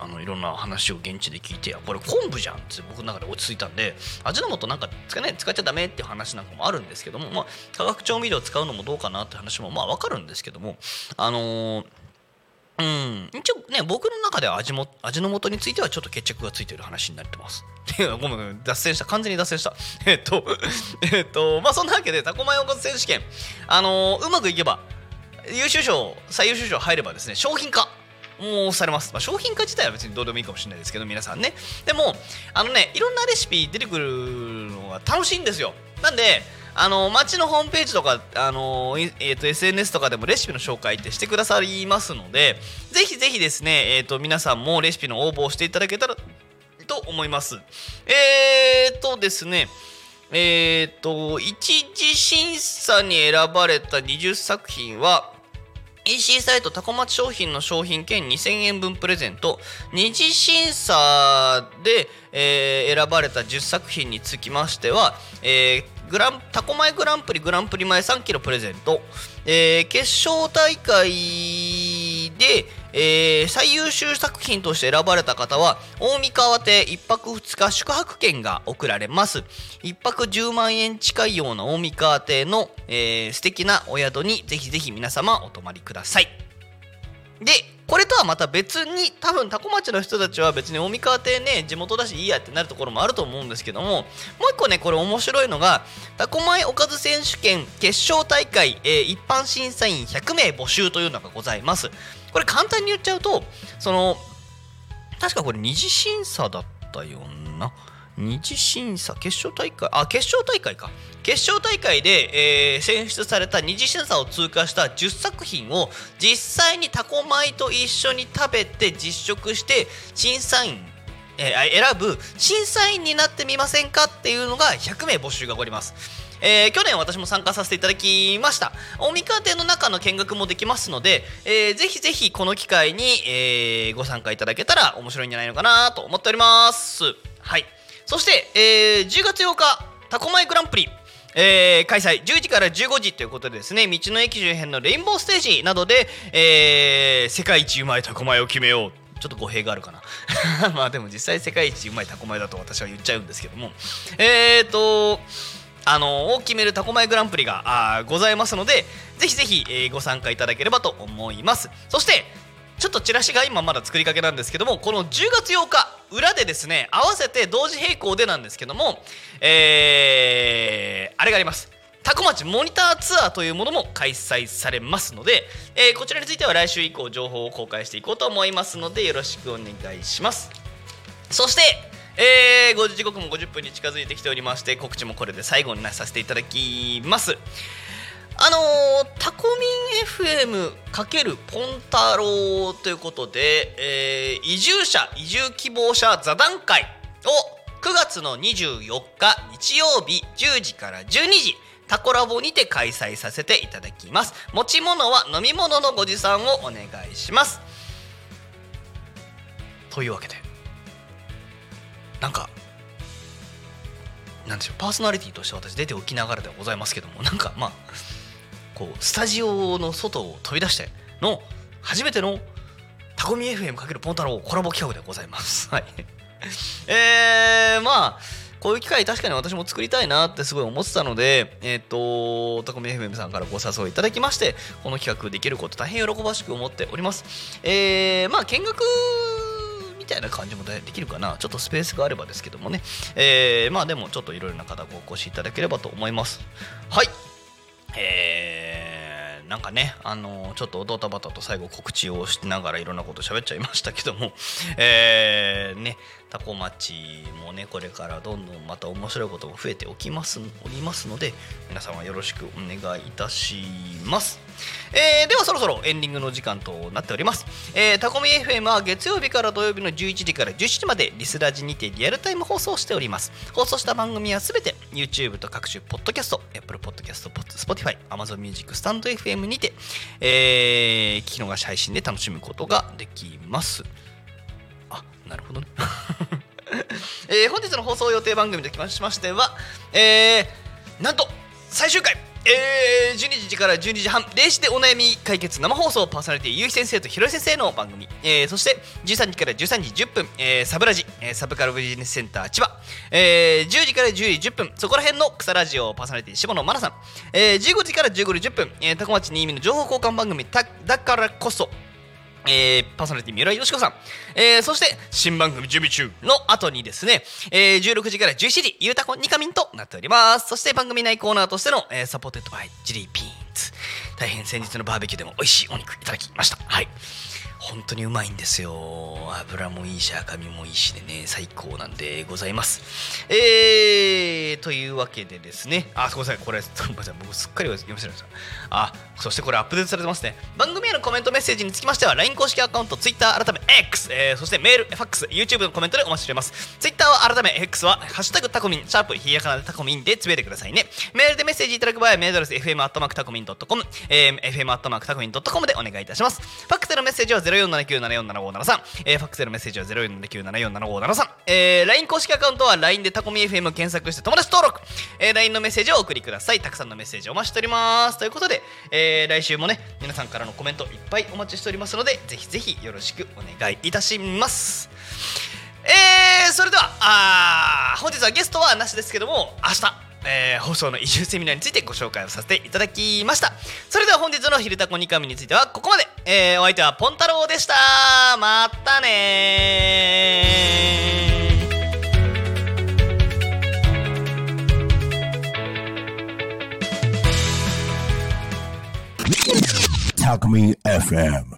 あのいろんな話を現地で聞いてこれ昆布じゃんって僕の中で落ち着いたんで味の素なんか使,、ね、使っちゃダメっていう話なんかもあるんですけども、まあ、化学調味料使うのもどうかなって話もまあ分かるんですけどもあのーうん、一応ね僕の中では味も味の素についてはちょっと決着がついてる話になってます。ていうのはごめんごめん脱線した完全に脱線した。えっとえっとまあそんなわけでタコマヨコ選手権あのーうまくいけば優秀賞最優秀賞入ればですね商品化もうされます、まあ、商品化自体は別にどうでもいいかもしれないですけど皆さんね。でもあのねいろんなレシピ出てくるのが楽しいんですよ。なんであの町のホームページとかあの、えー、と SNS とかでもレシピの紹介ってしてくださいますのでぜひぜひですね、えー、と皆さんもレシピの応募をしていただけたらと思います。えーとですねえー、と一次審査に選ばれた20作品は EC サイトタコ町商品の商品券2000円分プレゼント。2次審査で、えー選ばれた10作品につきましては、えーグランタコ前グランプリグランプリ前3キロプレゼント、えー決勝大会で、えー最優秀作品として選ばれた方は大三川邸1泊2日宿泊券が贈られます。1泊10万円近いような大三川邸の、えー素敵なお宿にぜひぜひ皆様お泊まりください。でこれとはまた別に多分多古町の人たちは別に大三川邸ね地元だしいいやってなるところもあると思うんですけどももう一個ねこれ面白いのがタコ米おかず選手権決勝大会、えー一般審査員100名募集というのがございます。これ簡単に言っちゃうとその確かこれ二次審査だったような二次審査決勝大会あ決勝大会か。決勝大会で、えー選出された二次審査を通過した10作品を実際にタコ米と一緒に食べて実食して審査員えー選ぶ審査員になってみませんかっていうのが100名募集がおります、えー去年私も参加させていただきました。大三川店の中の見学もできますので、えーぜひぜひこの機会に、えーご参加いただけたら面白いんじゃないのかなと思っております。はい。そして、えー10月8日タコマイグランプリ。えー開催10時から15時ということでですね道の駅周辺のレインボーステージなどで、えー世界一うまいタコ米を決めよう。ちょっと語弊があるかな。まあでも実際世界一うまいタコ米だと私は言っちゃうんですけども。えーとあのを決めるタコ米グランプリがございますのでぜひぜひ、えーご参加いただければと思います。そしてちょっとチラシが今まだ作りかけなんですけどもこの10月8日裏でですね合わせて同時並行でなんですけどもえー、あれがあります。タコ町モニターツアーというものも開催されますので、えーこちらについては来週以降情報を公開していこうと思いますのでよろしくお願いします。そして、えー、5時刻も50分に近づいてきておりまして告知もこれで最後になさせていただきます。あのータコミン FM× ポンタロウということで、えー移住者移住希望者座談会を9月の24日日曜日10時から12時タコラボにて開催させていただきます。持ち物は飲み物のご持参をお願いします。というわけでなんかなんでしょうパーソナリティとして私出ておきながらではございますけどもなんかまあこうスタジオの外を飛び出しての初めてのタコミ FM× ポンタロウコラボ企画でございます。はい。えー、まあこういう機会確かに私も作りたいなってすごい思ってたので、えっ、と、タコミ FM さんからご誘いいただきまして、この企画できること大変喜ばしく思っております。えー、まあ見学みたいな感じもできるかなちょっとスペースがあればですけどもね、えーまあでもちょっといろいろな方ごお越しいただければと思いますはいえーなんかね、あのちょっとドタバタと最後告知をしながらいろんなこと喋っちゃいましたけども、えーね、タコ町もね、これからどんどんまた面白いことも増えておきますおりますので、皆様よろしくお願いいたします。えーではそろそろエンディングの時間となっております。えータコミ FM は月曜日から土曜日の11時から17時までリスラジにてリアルタイム放送しております。放送した番組はすべて YouTube と各種ポッドキャスト、Apple Podcast、Spotify、Amazon Music、スタンド FM にて、えー聞き逃し配信で楽しむことができます。あ、なるほどね。えー本日の放送予定番組ときましましては、えーなんと最終回えー、12時から12時半0時でお悩み解決生放送パーソナリティゆうひ先生とひろい先生の番組、えーそして13時から13時10分、えーサブラジ、えーサブカルビジネスセンター千葉、えー10時から10時10分そこら辺の草ラジオパーソナリティ下野真奈さん、えー15時から15時10分、えー、高町新見の情報交換番組だからこそえーパーソナリティ三浦よしこさん、えーそして新番組準備中の後にですね、えー16時から17時ゆうたこニカミンとなっております。そして番組内コーナーとしての、えー supported by ジリーピーンズ大変先日のバーベキューでも美味しいお肉いただきました。はい。本当にうまいんですよ。油もいいし赤身もいいしでね最高なんでございます。えー、というわけでですね。あすみませんこれごめんなさい。僕すっかり読み忘れました。あそしてこれアップデートされてますね。番組へのコメントメッセージにつきましては LINE 公式アカウント Twitter 改め X、えーそしてメールファックス YouTube のコメントでお待ちしております Twitter は改め X はハッシュタグタコミンシャープひやかなでタコミンでつぶやいてくださいね。メールでメッセージいただく場合はメールアドレス FM アットマークタコミン .com、えー、FM アットマークタコミン .com でお願いいたします。ファックスのメッセージは0479747573、えー、ファックスでのメッセージは0479747573、えー、LINE 公式アカウントは LINE でタコミ FM を検索して友達登録、えー、LINE のメッセージをお送りください。たくさんのメッセージお待ちしております。ということで、えー、来週もね皆さんからのコメントいっぱいお待ちしておりますのでぜひぜひよろしくお願いいたします。えー、それではあ本日はゲストはなしですけども明日。えー放送の移住セミナーについてご紹介をさせていただきました。それでは本日の「昼タコニカミ」についてはここまで、えーお相手はポン太郎でした。またねー。Talk Me FM.